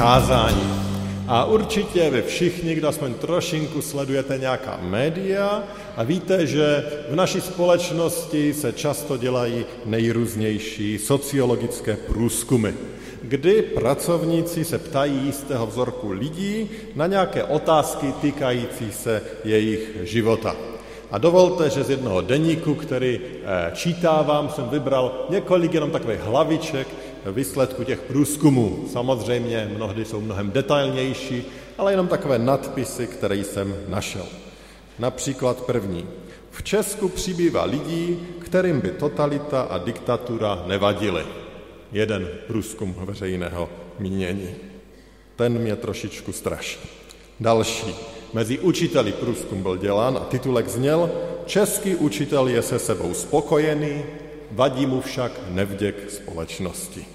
kázání. A určitě vy všichni, kdo aspoň trošinku sledujete nějaká média a víte, že v naší společnosti se často dělají nejrůznější sociologické průzkumy, kdy pracovníci se ptají jistého vzorku lidí na nějaké otázky týkající se jejich života. A dovolte, že z jednoho deníku, který eh, čítávám, jsem vybral několik jenom takových hlaviček výsledku těch průzkumů. Samozřejmě mnohdy jsou mnohem detailnější, ale jenom takové nadpisy, které jsem našel. Například první. V Česku přibývá lidí, kterým by totalita a diktatura nevadily. Jeden průzkum veřejného mínění. Ten mě trošičku straší. Další. Mezi učiteli průzkum byl dělán a titulek zněl Český učitel je se sebou spokojený, vadí mu však nevděk společnosti.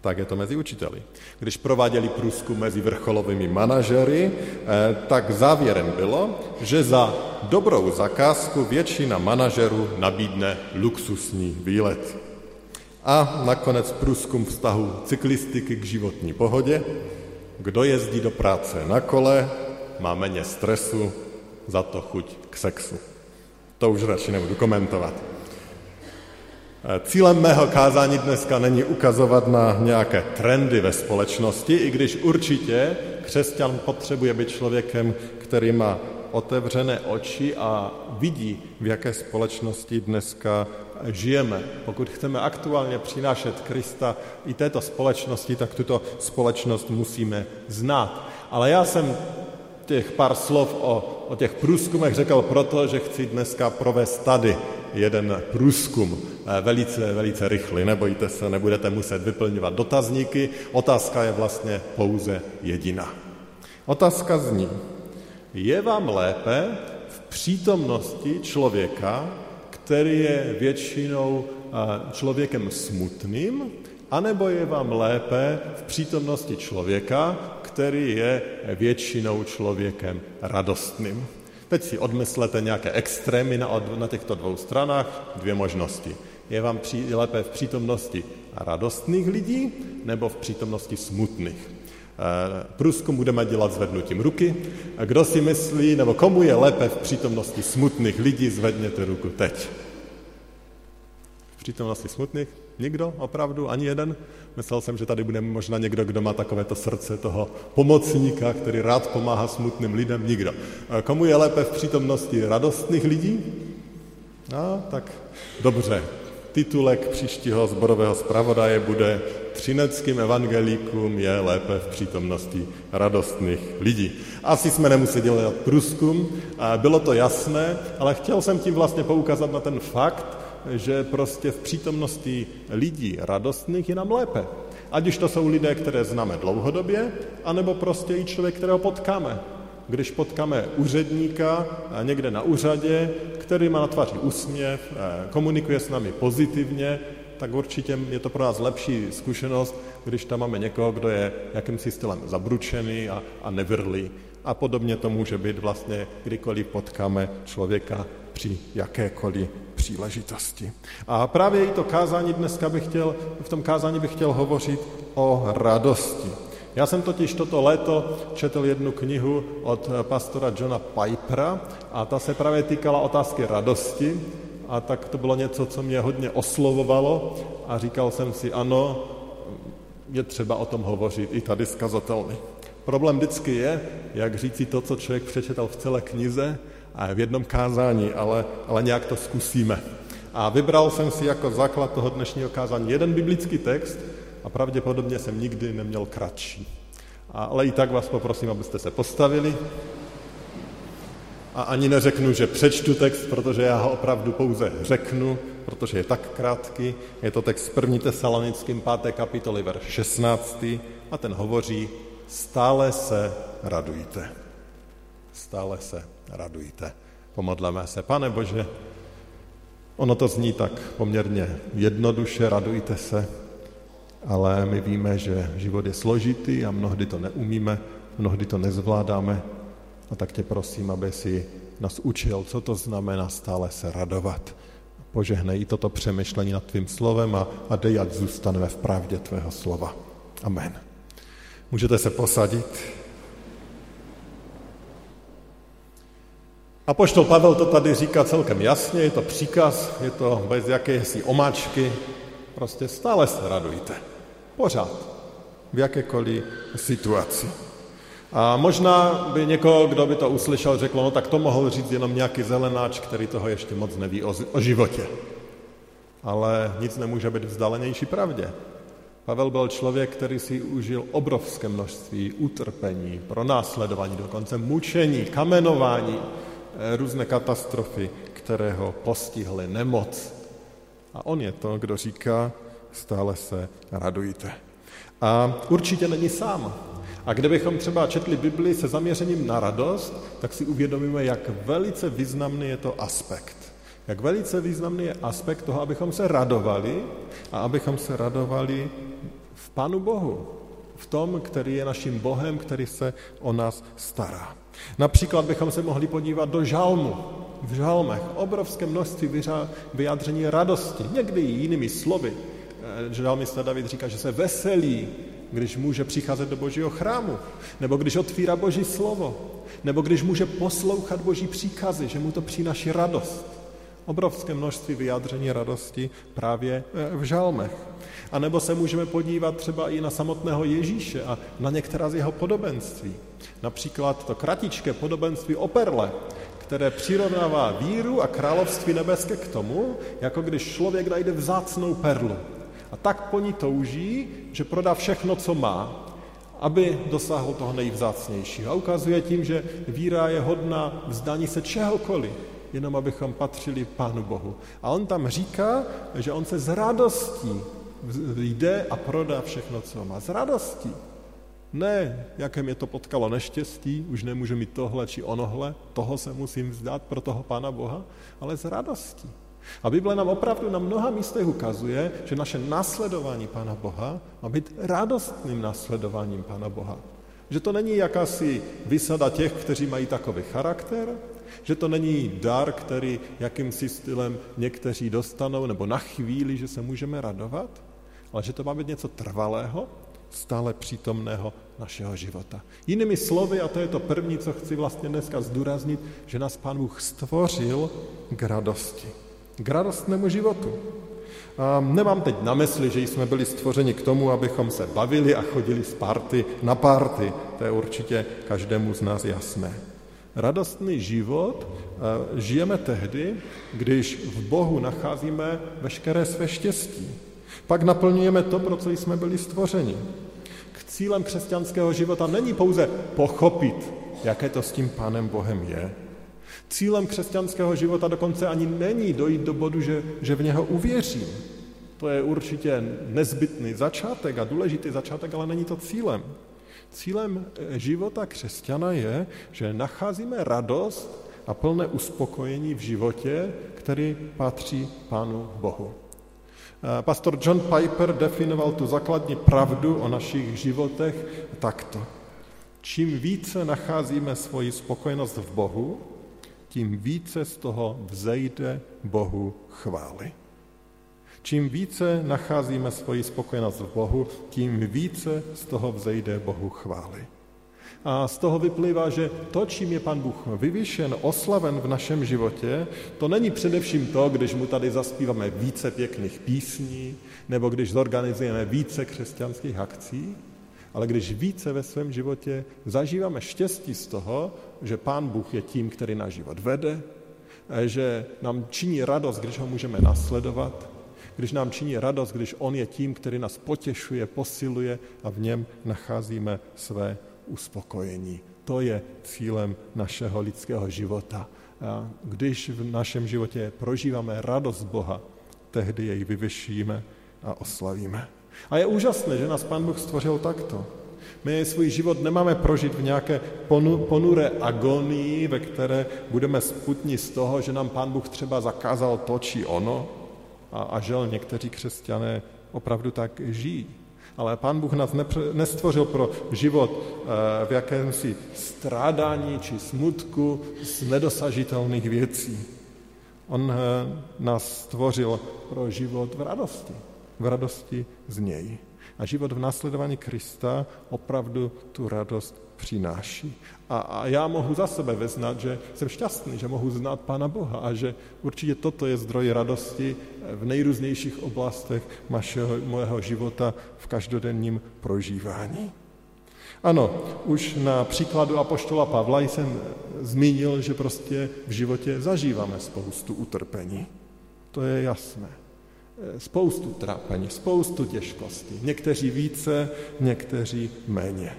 Tak je to mezi učiteli. Když prováděli průzkum mezi vrcholovými manažery, eh, tak závěrem bylo, že za dobrou zakázku většina manažerů nabídne luxusní výlet. A nakonec průzkum vztahu cyklistiky k životní pohodě. Kdo jezdí do práce na kole, má méně stresu, za to chuť k sexu. To už radši nebudu komentovat. Cílem mého kázání dneska není ukazovat na nějaké trendy ve společnosti, i když určitě křesťan potřebuje být člověkem, který má otevřené oči a vidí, v jaké společnosti dneska žijeme. Pokud chceme aktuálně přinášet Krista i této společnosti, tak tuto společnost musíme znát. Ale já jsem těch pár slov o, o těch průzkumech řekl proto, že chci dneska provést tady jeden průzkum, eh, velice, velice rychlý, nebojte se, nebudete muset vyplňovat dotazníky, otázka je vlastně pouze jediná. Otázka zní, je vám lépe v přítomnosti člověka, který je většinou eh, člověkem smutným, anebo je vám lépe v přítomnosti člověka, který je většinou člověkem radostným. Teď si odmyslete nějaké extrémy na, na těchto dvou stranách, dvě možnosti. Je vám při, lépe v přítomnosti radostných lidí nebo v přítomnosti smutných? Eh, průzkum budeme dělat zvednutím ruky. A kdo si myslí, nebo komu je lépe v přítomnosti smutných lidí, zvedněte ruku teď. V přítomnosti smutných? Nikdo? Opravdu? Ani jeden? Myslel jsem, že tady bude možná někdo, kdo má takovéto srdce toho pomocníka, který rád pomáhá smutným lidem. Nikdo. Komu je lépe v přítomnosti radostných lidí? No, tak dobře. Titulek příštího zborového zpravodaje bude Třineckým evangelíkům je lépe v přítomnosti radostných lidí. Asi jsme nemuseli dělat průzkum, bylo to jasné, ale chtěl jsem tím vlastně poukázat na ten fakt, že prostě v přítomnosti lidí radostných je nám lépe. Ať už to jsou lidé, které známe dlouhodobě, anebo prostě i člověk, kterého potkáme. Když potkáme úředníka někde na úřadě, který má na tváři úsměv, eh, komunikuje s námi pozitivně, tak určitě je to pro nás lepší zkušenost, když tam máme někoho, kdo je jakýmsi stylem zabručený a, a nevrlý. A podobně to může být vlastně, kdykoliv potkáme člověka při jakékoliv příležitosti. A právě i to kázání dneska bych chtěl, v tom kázání bych chtěl hovořit o radosti. Já jsem totiž toto léto četl jednu knihu od pastora Johna Pipera a ta se právě týkala otázky radosti a tak to bylo něco, co mě hodně oslovovalo a říkal jsem si, ano, je třeba o tom hovořit i tady skazatelny. Problém vždycky je, jak říci to, co člověk přečetal v celé knize v jednom kázání, ale, ale nějak to zkusíme. A vybral jsem si jako základ toho dnešního kázání jeden biblický text a pravděpodobně jsem nikdy neměl kratší. Ale i tak vás poprosím, abyste se postavili. A ani neřeknu, že přečtu text, protože já ho opravdu pouze řeknu, protože je tak krátký. Je to text 1. tesalonickým 5. kapitoly, verš 16. A ten hovoří, stále se radujte. Stále se radujte. Pomodleme se. Pane Bože, ono to zní tak poměrně jednoduše, radujte se, ale my víme, že život je složitý a mnohdy to neumíme, mnohdy to nezvládáme. A tak tě prosím, aby si nás učil, co to znamená stále se radovat. Požehnej toto přemýšlení nad tvým slovem a, a dej, ať zůstaneme v pravdě tvého slova. Amen. Můžete se posadit. A poštol Pavel to tady říká celkem jasně, je to příkaz, je to bez jakési omáčky, prostě stále se radujte. Pořád. V jakékoliv situaci. A možná by někoho, kdo by to uslyšel, řekl, no tak to mohl říct jenom nějaký zelenáč, který toho ještě moc neví o, o životě. Ale nic nemůže být vzdálenější pravdě. Pavel byl člověk, který si užil obrovské množství utrpení, pronásledování, dokonce mučení, kamenování, různé katastrofy, které ho postihly, nemoc. A on je to, kdo říká, stále se radujte. A určitě není sám. A kdybychom třeba četli Bibli se zaměřením na radost, tak si uvědomíme, jak velice významný je to aspekt. Jak velice významný je aspekt toho, abychom se radovali a abychom se radovali v Pánu Bohu, v tom, který je naším Bohem, který se o nás stará. Například bychom se mohli podívat do žalmu. V žalmech obrovské množství vyjádření radosti, někdy i jinými slovy. Eh, žalmista David říká, že se veselí když může přicházet do božího chrámu, nebo když otvírá boží slovo, nebo když může poslouchat boží příkazy, že mu to přináší radost. Obrovské množství vyjádření radosti právě e, v žalmech. A nebo se můžeme podívat třeba i na samotného Ježíše a na některá z jeho podobenství. Například to kratičké podobenství o perle, které přirovnává víru a království nebeské k tomu, jako když člověk najde vzácnou perlu a tak po ní touží, že prodá všechno, co má, aby dosáhl toho nejvzácnějšího. A ukazuje tím, že víra je hodná vzdání se čehokoliv, jenom abychom patřili Pánu Bohu. A on tam říká, že on se z radostí jde a prodá všechno, co má. Z radostí. Ne, jaké mě to potkalo neštěstí, už nemůžu mít tohle či onohle, toho se musím vzdát pro toho Pána Boha, ale z radostí. A Bible nám opravdu na mnoha místech ukazuje, že naše nasledování Pána Boha má být radostným nasledováním Pána Boha. Že to není jakási vysada těch, kteří mají takový charakter, že to není dar, který jakýmsi stylem někteří dostanou, nebo na chvíli, že se můžeme radovat, ale že to má být něco trvalého, stále přítomného našeho života. Jinými slovy, a to je to první, co chci vlastně dneska zdůraznit, že nás Pán Bůh stvořil k radosti k radostnému životu. A nemám teď na mysli, že jsme byli stvořeni k tomu, abychom se bavili a chodili z party na party. To je určitě každému z nás jasné. Radostný život žijeme tehdy, když v Bohu nacházíme veškeré své štěstí. Pak naplňujeme to, pro co jsme byli stvořeni. K cílem křesťanského života není pouze pochopit, jaké to s tím Pánem Bohem je, Cílem křesťanského života dokonce ani není dojít do bodu, že, že v něho uvěřím. To je určitě nezbytný začátek a důležitý začátek, ale není to cílem. Cílem eh, života křesťana je, že nacházíme radost a plné uspokojení v životě, který patří Pánu Bohu. Eh, pastor John Piper definoval tu základní pravdu o našich životech takto. Čím více nacházíme svoji spokojenost v Bohu, tím více z toho vzejde Bohu chvály. Čím více nacházíme svoji spokojenost v Bohu, tím více z toho vzejde Bohu chvály. A z toho vyplývá, že to, čím je Pan Bůh vyvýšen, oslaven v našem životě, to není především to, když mu tady zaspíváme více pěkných písní, nebo když zorganizujeme více křesťanských akcí, ale když více ve svém životě zažíváme štěstí z toho, že Pán Bůh je tím, který náš život vede, že nám činí radost, když ho můžeme nasledovat, když nám činí radost, když on je tím, který nás potěšuje, posiluje a v něm nacházíme své uspokojení. To je cílem našeho lidského života. A když v našem životě prožíváme radost Boha, tehdy jej vyvyšíme a oslavíme. A je úžasné, že nás Pán Bůh stvořil takto. My svůj život nemáme prožít v nějaké ponuré agonii, ve které budeme sputni z toho, že nám Pán Bůh třeba zakázal to či ono. A, a žel někteří křesťané opravdu tak žijí. Ale Pán Bůh nás nestvořil pro život eh, v jakémsi strádání či smutku z nedosažitelných věcí. On eh, nás stvořil pro život v radosti. V radosti z něj. A život v následování Krista opravdu tu radost přináší. A, a já mohu za sebe vyznat, že jsem šťastný, že mohu znát Pána Boha a že určitě toto je zdroj radosti v nejrůznějších oblastech mašeho, mojeho života v každodenním prožívání. Ano, už na příkladu Apoštola Pavla jsem zmínil, že prostě v životě zažíváme spoustu utrpení. To je jasné. Spoustu trápení, spoustu těžkostí. Někteří více, někteří méně.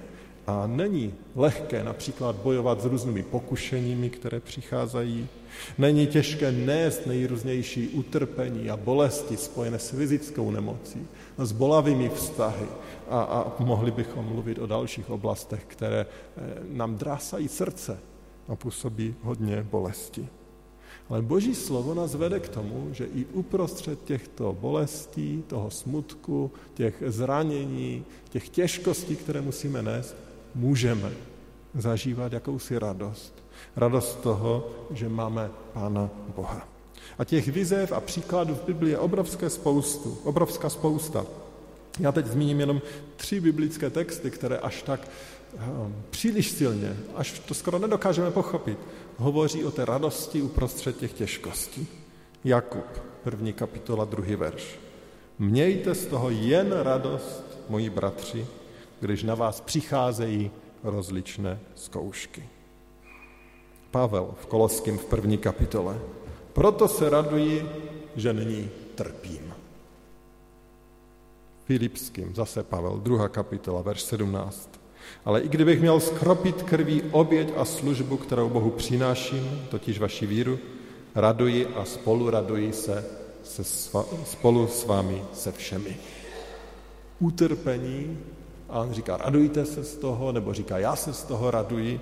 A není lehké například bojovat s různými pokušeními, které přicházejí. Není těžké nést nejrůznější utrpení a bolesti spojené s fyzickou nemocí, s bolavými vztahy. A, a mohli bychom mluvit o dalších oblastech, které eh, nám drásají srdce a působí hodně bolesti. Ale Boží slovo nás vede k tomu, že i uprostřed těchto bolestí, toho smutku, těch zranění, těch těžkostí, které musíme nést, můžeme zažívat jakousi radost. Radost toho, že máme Pána Boha. A těch vizev a příkladů v Biblii je obrovské spoustu, obrovská spousta. Já teď zmíním jenom tři biblické texty, které až tak příliš silně, až to skoro nedokážeme pochopit, hovoří o té radosti uprostřed těch těžkostí. Jakub, první kapitola, druhý verš. Mějte z toho jen radost, moji bratři, když na vás přicházejí rozličné zkoušky. Pavel v Koloském v první kapitole. Proto se raduji, že nyní trpím. Filipským, zase Pavel, druhá kapitola, verš 17. Ale i kdybych měl skropit krví oběť a službu, kterou Bohu přináším, totiž vaši víru, raduji a spolu raduji se, se sva, spolu s vámi se všemi. Utrpení a on říká, radujte se z toho, nebo říká, já se z toho raduji.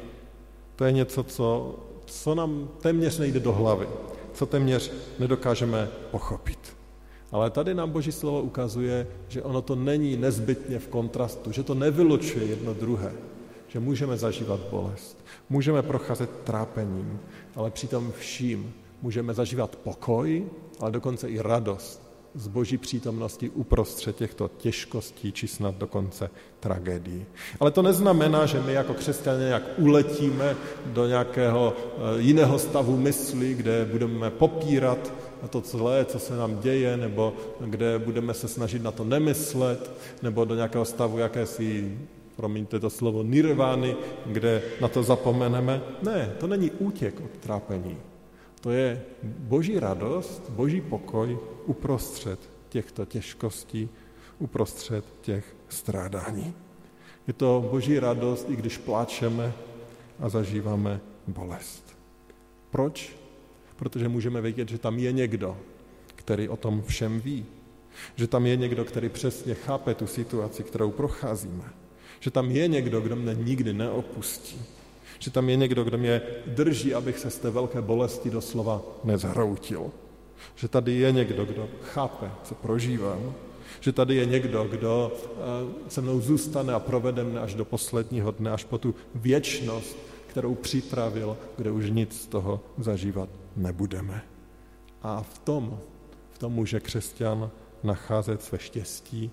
To je něco, co, co nám téměř nejde do hlavy, co téměř nedokážeme pochopit. Ale tady nám Boží slovo ukazuje, že ono to není nezbytně v kontrastu, že to nevylučuje jedno druhé, že můžeme zažívat bolest, můžeme procházet trápením, ale přitom vším můžeme zažívat pokoj, ale dokonce i radost z boží přítomnosti uprostřed těchto těžkostí, či snad dokonce tragédií. Ale to neznamená, že my jako křesťané nějak uletíme do nějakého eh, jiného stavu mysli, kde budeme popírat to zlé, co se nám děje, nebo kde budeme se snažit na to nemyslet, nebo do nějakého stavu jakési, promiňte to slovo, nirvány, kde na to zapomeneme. Ne, to není útěk od trápení. To je boží radost, boží pokoj uprostřed těchto těžkostí, uprostřed těch strádání. Je to boží radost, i když pláčeme a zažíváme bolest. Proč? Protože můžeme vědět, že tam je někdo, který o tom všem ví. Že tam je někdo, který přesně chápe tu situaci, kterou procházíme. Že tam je někdo, kdo mne nikdy neopustí že tam je někdo, kdo mě drží, abych se z té velké bolesti doslova nezhroutil. Že tady je někdo, kdo chápe, co prožívám. Že tady je někdo, kdo eh, se mnou zůstane a provede mne až do posledního dne, až po tu věčnost, kterou připravil, kde už nic z toho zažívat nebudeme. A v tom, v tom může křesťan nacházet své štěstí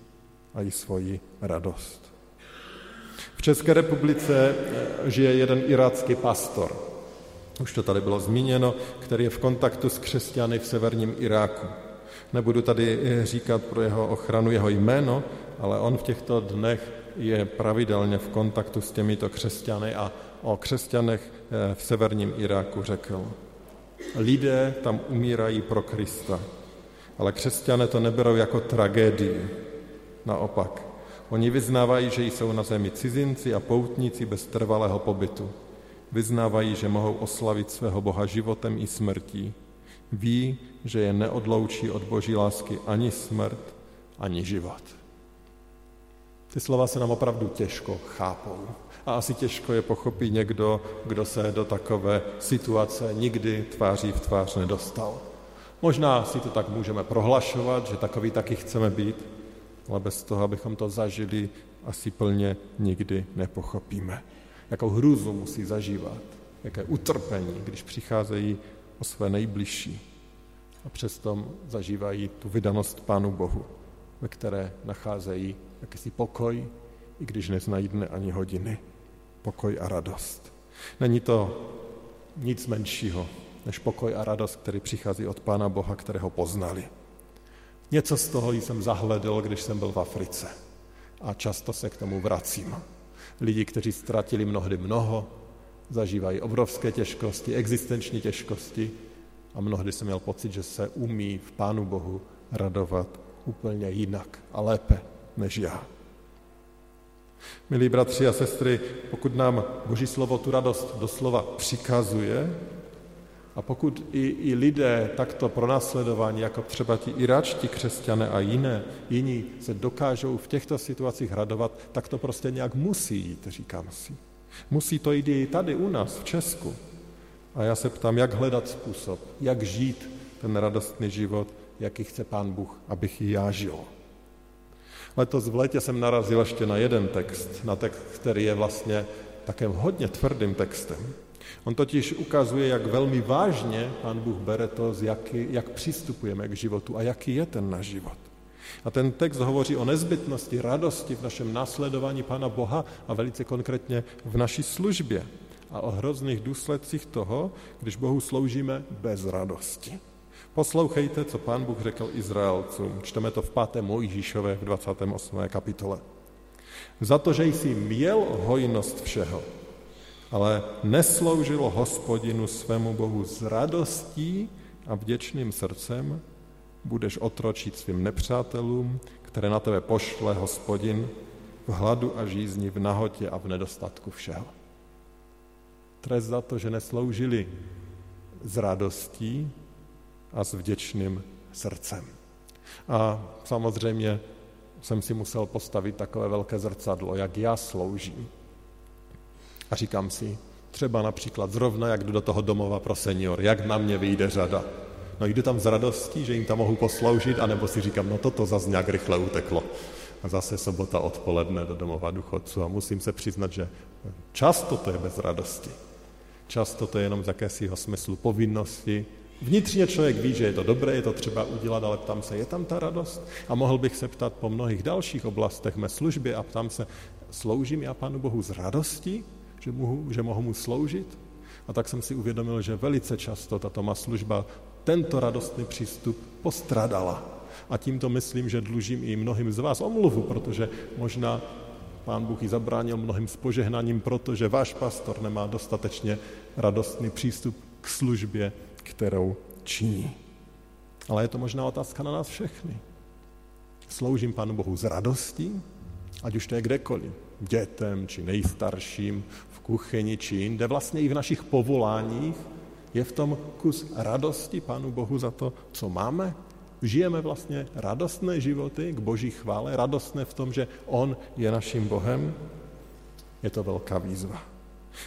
a i svoji radost. České republice eh, žije jeden irácký pastor, už to tady bylo zmíněno, který je v kontaktu s křesťany v severním Iráku. Nebudu tady eh, říkat pro jeho ochranu jeho jméno, ale on v těchto dnech je pravidelně v kontaktu s těmito křesťany a o křesťanech eh, v severním Iráku řekl. Lidé tam umírají pro Krista, ale křesťané to neberou jako tragédii. Naopak, Oni vyznávají, že jsou na zemi cizinci a poutníci bez trvalého pobytu. Vyznávají, že mohou oslavit svého Boha životem i smrtí. Ví, že je neodloučí od boží lásky ani smrt, ani život. Ty slova se nám opravdu těžko chápou. A asi těžko je pochopí někdo, kdo se do takové situace nikdy tváří v tvář nedostal. Možná si to tak můžeme prohlašovat, že takový taky chceme být, ale bez toho, abychom to zažili, asi plně nikdy nepochopíme. Jakou hrůzu musí zažívat, jaké utrpení, když přicházejí o své nejbližší a přesto zažívají tu vydanost Pánu Bohu, ve které nacházejí jakýsi pokoj, i když neznají dne ani hodiny. Pokoj a radost. Není to nic menšího než pokoj a radost, který přichází od Pána Boha, kterého poznali. Něco z toho jsem zahledl, když jsem byl v Africe. A často se k tomu vracím. Lidi, kteří ztratili mnohdy mnoho, zažívají obrovské těžkosti, existenční těžkosti a mnohdy jsem měl pocit, že se umí v Pánu Bohu radovat úplně jinak a lépe než já. Milí bratři a sestry, pokud nám Boží slovo tu radost doslova přikazuje, a pokud i, i lidé takto pronásledování, jako třeba ti iračtí křesťané a jiné, jiní se dokážou v těchto situacích radovat, tak to prostě nějak musí jít, říkám si. Musí to jít i tady u nás, v Česku. A já se ptám, jak hledat způsob, jak žít ten radostný život, jaký chce Pán Bůh, abych ji já žil. Letos v létě jsem narazil ještě na jeden text, na text, který je vlastně také hodně tvrdým textem. On totiž ukazuje, jak velmi vážně Pán Bůh bere to, jaký, jak přistupujeme k životu a jaký je ten náš život. A ten text hovoří o nezbytnosti radosti v našem následování Pána Boha a velice konkrétně v naší službě a o hrozných důsledcích toho, když Bohu sloužíme bez radosti. Poslouchejte, co pán Bůh řekl Izraelcům. Čteme to v 5. Mojžíšové v 28. kapitole. Za to, že jsi měl hojnost všeho, ale nesloužil hospodinu svému Bohu s radostí a vděčným srdcem, budeš otročit svým nepřátelům, které na tebe pošle hospodin v hladu a žízni, v nahotě a v nedostatku všeho. Trest za to, že nesloužili s radostí, a s vděčným srdcem. A samozřejmě jsem si musel postavit takové velké zrcadlo, jak já sloužím. A říkám si, třeba například zrovna, jak jdu do toho domova pro senior, jak na mě vyjde řada. No jdu tam s radostí, že jim tam mohu posloužit, anebo si říkám, no toto zase nějak rychle uteklo. A zase sobota odpoledne do domova duchodců a musím se přiznat, že často to je bez radosti. Často to je jenom z jakésiho smyslu povinnosti, Vnitřně člověk ví, že je to dobré, je to třeba udělat, ale ptám se, je tam ta radost? A mohl bych se ptat po mnohých dalších oblastech mé služby a ptám se, sloužím já Pánu Bohu z radosti, že mohu, že mohu mu sloužit? A tak jsem si uvědomil, že velice často tato má služba tento radostný přístup postradala. A tímto myslím, že dlužím i mnohým z vás omluvu, protože možná Pán Bůh ji zabránil mnohým s požehnaním, protože váš pastor nemá dostatečně radostný přístup k službě kterou činí. Ale je to možná otázka na nás všechny. Sloužím Pánu Bohu z radostí, ať už to je kdekoliv, dětem či nejstarším, v kuchyni či jinde, vlastně i v našich povoláních, je v tom kus radosti Pánu Bohu za to, co máme. Žijeme vlastně radostné životy k Boží chvále, radostné v tom, že On je naším Bohem. Je to velká výzva.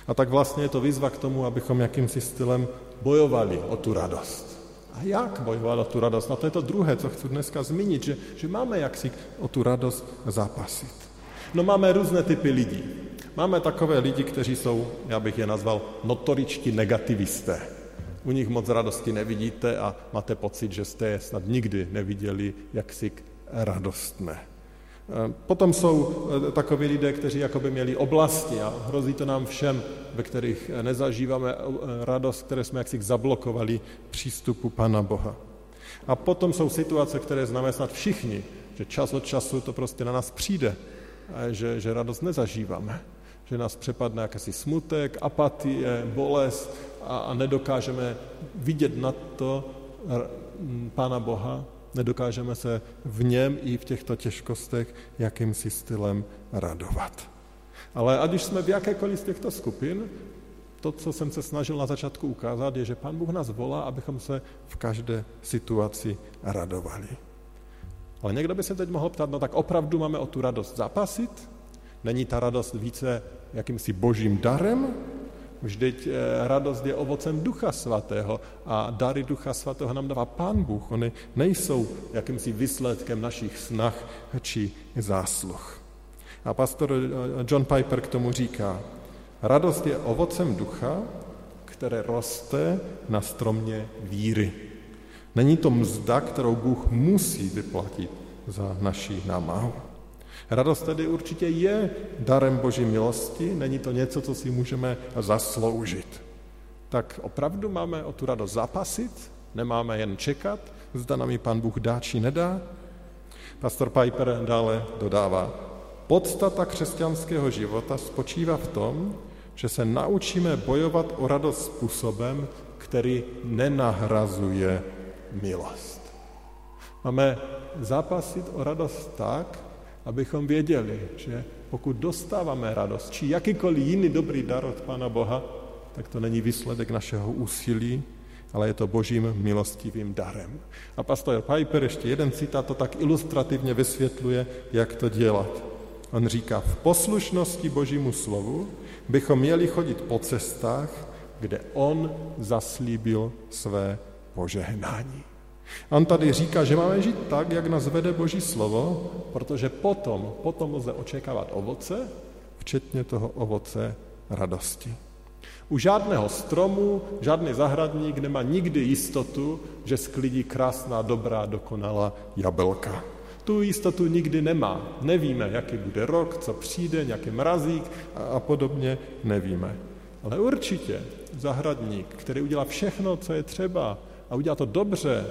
A tak vlastně je to výzva k tomu, abychom jakýmsi stylem bojovali o tu radost. A jak bojovat o tu radost? No to je to druhé, co chci dneska zmínit, že, že máme jak si o tu radost zápasit. No máme různé typy lidí. Máme takové lidi, kteří jsou, já bych je nazval, notoričtí negativisté. U nich moc radosti nevidíte a máte pocit, že jste je snad nikdy neviděli jaksi radostné. Eh, potom jsou eh, takoví lidé, kteří jakoby měli oblasti a hrozí to nám všem, ve kterých eh, nezažíváme radost, které jsme jaksi zablokovali přístupu Pana Boha. A potom jsou situace, které známe snad všichni, že čas od času to prostě na nás přijde, že, že radost nezažíváme, že nás přepadne jakýsi smutek, apatie, bolest a, a nedokážeme vidět na to Pána Boha Nedokážeme se v něm i v těchto těžkostech jakýmsi stylem radovat. Ale ať už jsme v jakékoliv z těchto skupin, to, co jsem se snažil na začátku ukázat, je, že Pán Bůh nás volá, abychom se v každé situaci radovali. Ale někdo by se teď mohl ptát, no tak opravdu máme o tu radost zapasit? Není ta radost více jakýmsi božím darem? Vždyť eh, radost je ovocem Ducha Svatého a dary Ducha Svatého nám dává Pán Bůh. Oni nejsou jakýmsi výsledkem našich snah či zásluh. A pastor eh, John Piper k tomu říká, radost je ovocem ducha, které roste na stromě víry. Není to mzda, kterou Bůh musí vyplatit za naši námahu. Radost tedy určitě je darem Boží milosti, není to něco, co si můžeme zasloužit. Tak opravdu máme o tu radost zapasit, nemáme jen čekat, zda nám ji Pán Bůh dá či nedá. Pastor Piper dále dodává, podstata křesťanského života spočívá v tom, že se naučíme bojovat o radost způsobem, který nenahrazuje milost. Máme zápasit o radost tak, abychom věděli, že pokud dostáváme radost, či jakýkoliv jiný dobrý dar od Pána Boha, tak to není výsledek našeho úsilí, ale je to božím milostivým darem. A pastor Piper, ještě jeden citát, to tak ilustrativně vysvětluje, jak to dělat. On říká, v poslušnosti božímu slovu bychom měli chodit po cestách, kde on zaslíbil své požehnání. On tady říká, že máme žít tak, jak nás vede Boží slovo, protože potom, potom lze očekávat ovoce, včetně toho ovoce radosti. U žádného stromu žádný zahradník nemá nikdy jistotu, že sklidí krásná, dobrá, dokonalá jabelka. Tu jistotu nikdy nemá. Nevíme, jaký bude rok, co přijde, nějaký mrazík a, a podobně, nevíme. Ale určitě zahradník, který udělá všechno, co je třeba a udělá to dobře,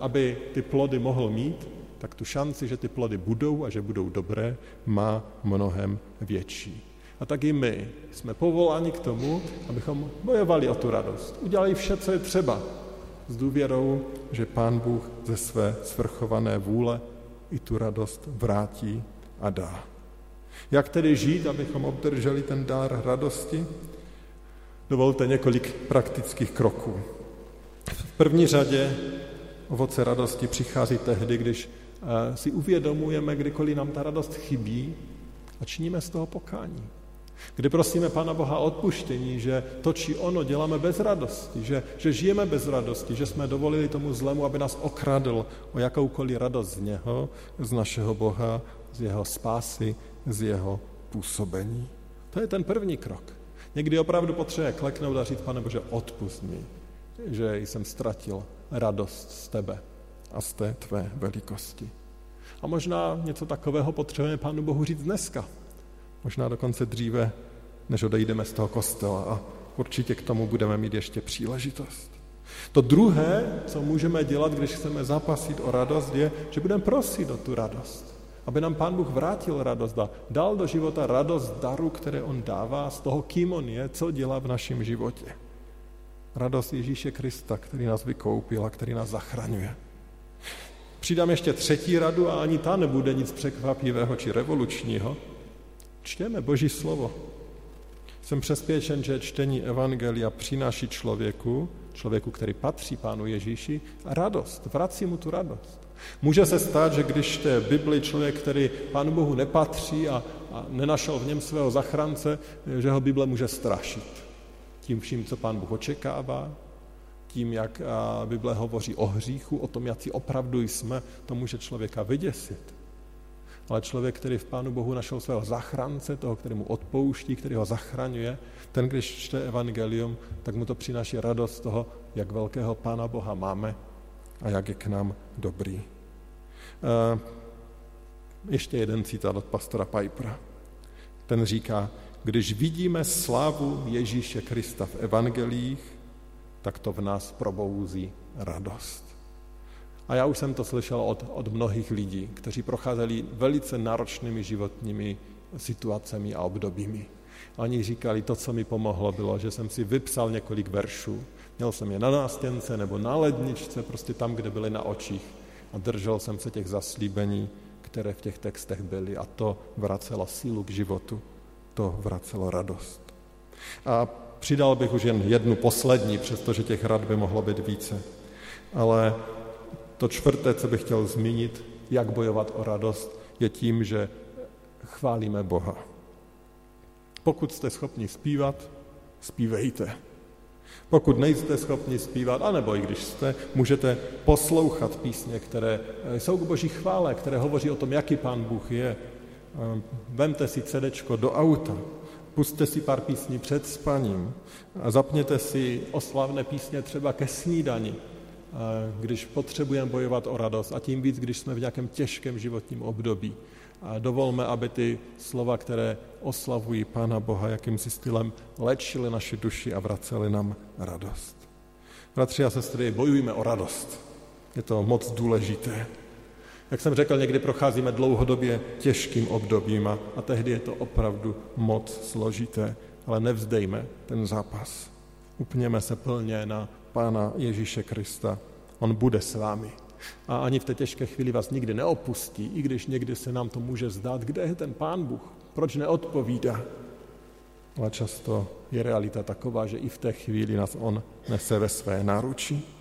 aby ty plody mohl mít, tak tu šanci, že ty plody budou a že budou dobré, má mnohem větší. A tak i my jsme povoláni k tomu, abychom bojovali o tu radost. Udělali vše, co je třeba, s důvěrou, že Pán Bůh ze své svrchované vůle i tu radost vrátí a dá. Jak tedy žít, abychom obdrželi ten dár radosti? Dovolte několik praktických kroků. V první řadě Ovoce radosti přichází tehdy, když eh, si uvědomujeme, kdykoliv nám ta radost chybí a činíme z toho pokání. Kdy prosíme Pána Boha o odpuštění, že to či ono děláme bez radosti, že, že žijeme bez radosti, že jsme dovolili tomu zlému, aby nás okradl o jakoukoliv radost z něho, z našeho Boha, z jeho spásy, z jeho působení. To je ten první krok. Někdy opravdu potřebuje kleknout a říct, pane Bože, odpust mi, že jsem ztratil radost z tebe a z té tvé velikosti. A možná něco takového potřebujeme Pánu Bohu říct dneska. Možná dokonce dříve, než odejdeme z toho kostela a určitě k tomu budeme mít ještě příležitost. To druhé, co můžeme dělat, když chceme zapasit o radost, je, že budeme prosit o tu radost. Aby nám Pán Bůh vrátil radost a dal do života radost daru, které On dává z toho, kým On je, co dělá v našem životě. Radost Ježíše Krista, který nás vykoupil a který nás zachraňuje. Přidám ještě třetí radu a ani ta nebude nic překvapivého či revolučního. Čtěme Boží slovo. Jsem přesvědčen, že čtení Evangelia přináší člověku, člověku, který patří Pánu Ježíši, radost, vrací mu tu radost. Může se stát, že když čte Bibli člověk, který Pánu Bohu nepatří a, a nenašel v něm svého zachránce, že ho Bible může strašit tím vším, co pán Bůh očekává, tím, jak Bible hovoří o hříchu, o tom, jak si opravdu jsme, to může člověka vyděsit. Ale člověk, který v Pánu Bohu našel svého zachránce, toho, který mu odpouští, který ho zachraňuje, ten, když čte evangelium, tak mu to přináší radost toho, jak velkého Pána Boha máme a jak je k nám dobrý. Ještě jeden citát od pastora Pipera. Ten říká, když vidíme slávu Ježíše Krista v evangelích, tak to v nás probouzí radost. A já už jsem to slyšel od, od mnohých lidí, kteří procházeli velice náročnými životními situacemi a obdobími. Oni říkali, to, co mi pomohlo, bylo, že jsem si vypsal několik veršů. Měl jsem je na nástěnce nebo na ledničce, prostě tam, kde byly na očích. A držel jsem se těch zaslíbení, které v těch textech byly. A to vracelo sílu k životu to vracelo radost. A přidal bych už jen jednu poslední, přestože těch rad by mohlo být více. Ale to čtvrté, co bych chtěl zmínit, jak bojovat o radost, je tím, že chválíme Boha. Pokud jste schopni zpívat, zpívejte. Pokud nejste schopni zpívat, anebo i když jste, můžete poslouchat písně, které jsou k boží chvále, které hovoří o tom, jaký pán Bůh je. Vemte si CD do auta, puste si pár písní před spaním a zapněte si oslavné písně třeba ke snídani, když potřebujeme bojovat o radost a tím víc, když jsme v nějakém těžkém životním období. A dovolme, aby ty slova, které oslavují Pána Boha, jakýmsi stylem léčily naši duši a vraceli nám radost. Bratři a sestry, bojujme o radost. Je to moc důležité. Jak jsem řekl, někdy procházíme dlouhodobě těžkým obdobím a, a tehdy je to opravdu moc složité, ale nevzdejme ten zápas. Upněme se plně na Pána Ježíše Krista. On bude s vámi. A ani v té těžké chvíli vás nikdy neopustí, i když někdy se nám to může zdát, kde je ten Pán Bůh, proč neodpovídá. Ale často je realita taková, že i v té chvíli nás On nese ve své náručí.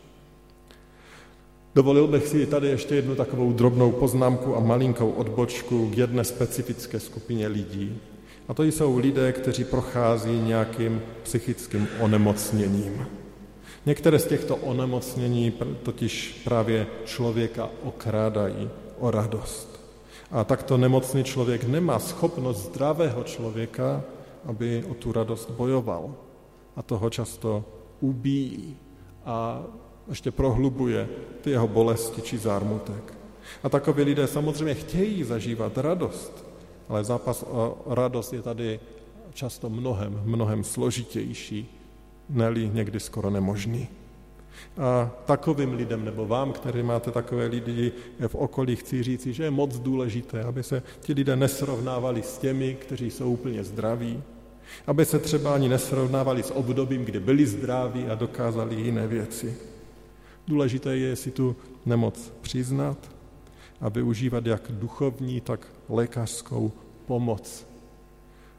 Dovolil bych si tady ještě jednu takovou drobnou poznámku a malinkou odbočku k jedné specifické skupině lidí. A to jsou lidé, kteří prochází nějakým psychickým onemocněním. Některé z těchto onemocnění totiž právě člověka okrádají o radost. A takto nemocný člověk nemá schopnost zdravého člověka, aby o tu radost bojoval. A toho často ubíjí a ještě prohlubuje ty jeho bolesti či zármutek. A takoví lidé samozřejmě chtějí zažívat radost, ale zápas o radost je tady často mnohem, mnohem složitější, neli někdy skoro nemožný. A takovým lidem, nebo vám, který máte takové lidi v okolí, chci říci, že je moc důležité, aby se ti lidé nesrovnávali s těmi, kteří jsou úplně zdraví, aby se třeba ani nesrovnávali s obdobím, kdy byli zdraví a dokázali jiné věci. Důležité je si tu nemoc přiznat a využívat jak duchovní, tak lékařskou pomoc.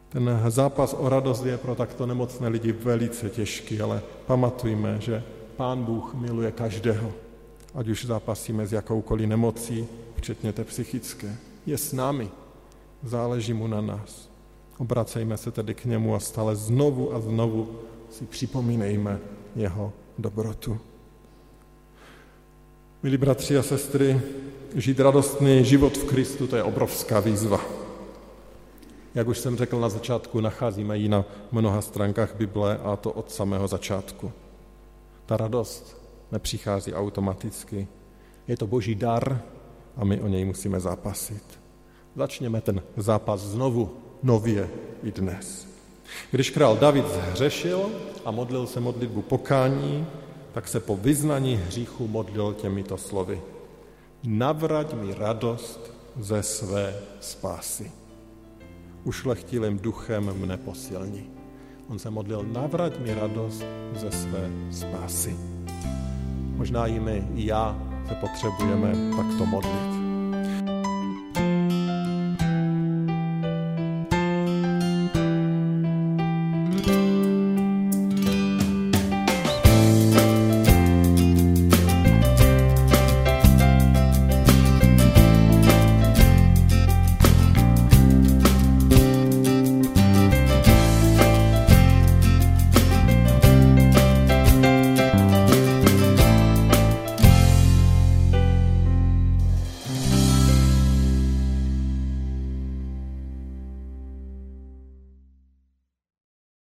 Ten zápas o radost je pro takto nemocné lidi velice těžký, ale pamatujme, že Pán Bůh miluje každého, ať už zápasíme s jakoukoliv nemocí, včetně té psychické. Je s námi, záleží mu na nás. Obracejme se tedy k němu a stále znovu a znovu si připomínejme jeho dobrotu. Milí bratři a sestry, žít radostný život v Kristu, to je obrovská výzva. Jak už jsem řekl na začátku, nacházíme ji na mnoha stránkách Bible a to od samého začátku. Ta radost nepřichází automaticky. Je to boží dar a my o něj musíme zápasit. Začněme ten zápas znovu, nově i dnes. Když král David zhřešil a modlil se modlitbu pokání, tak se po vyznání hříchu modlil těmito slovy. Navrať mi radost ze své spásy. Ušlechtilým duchem mne posilní. On se modlil, navrať mi radost ze své spásy. Možná i my, i já se potřebujeme takto modlit.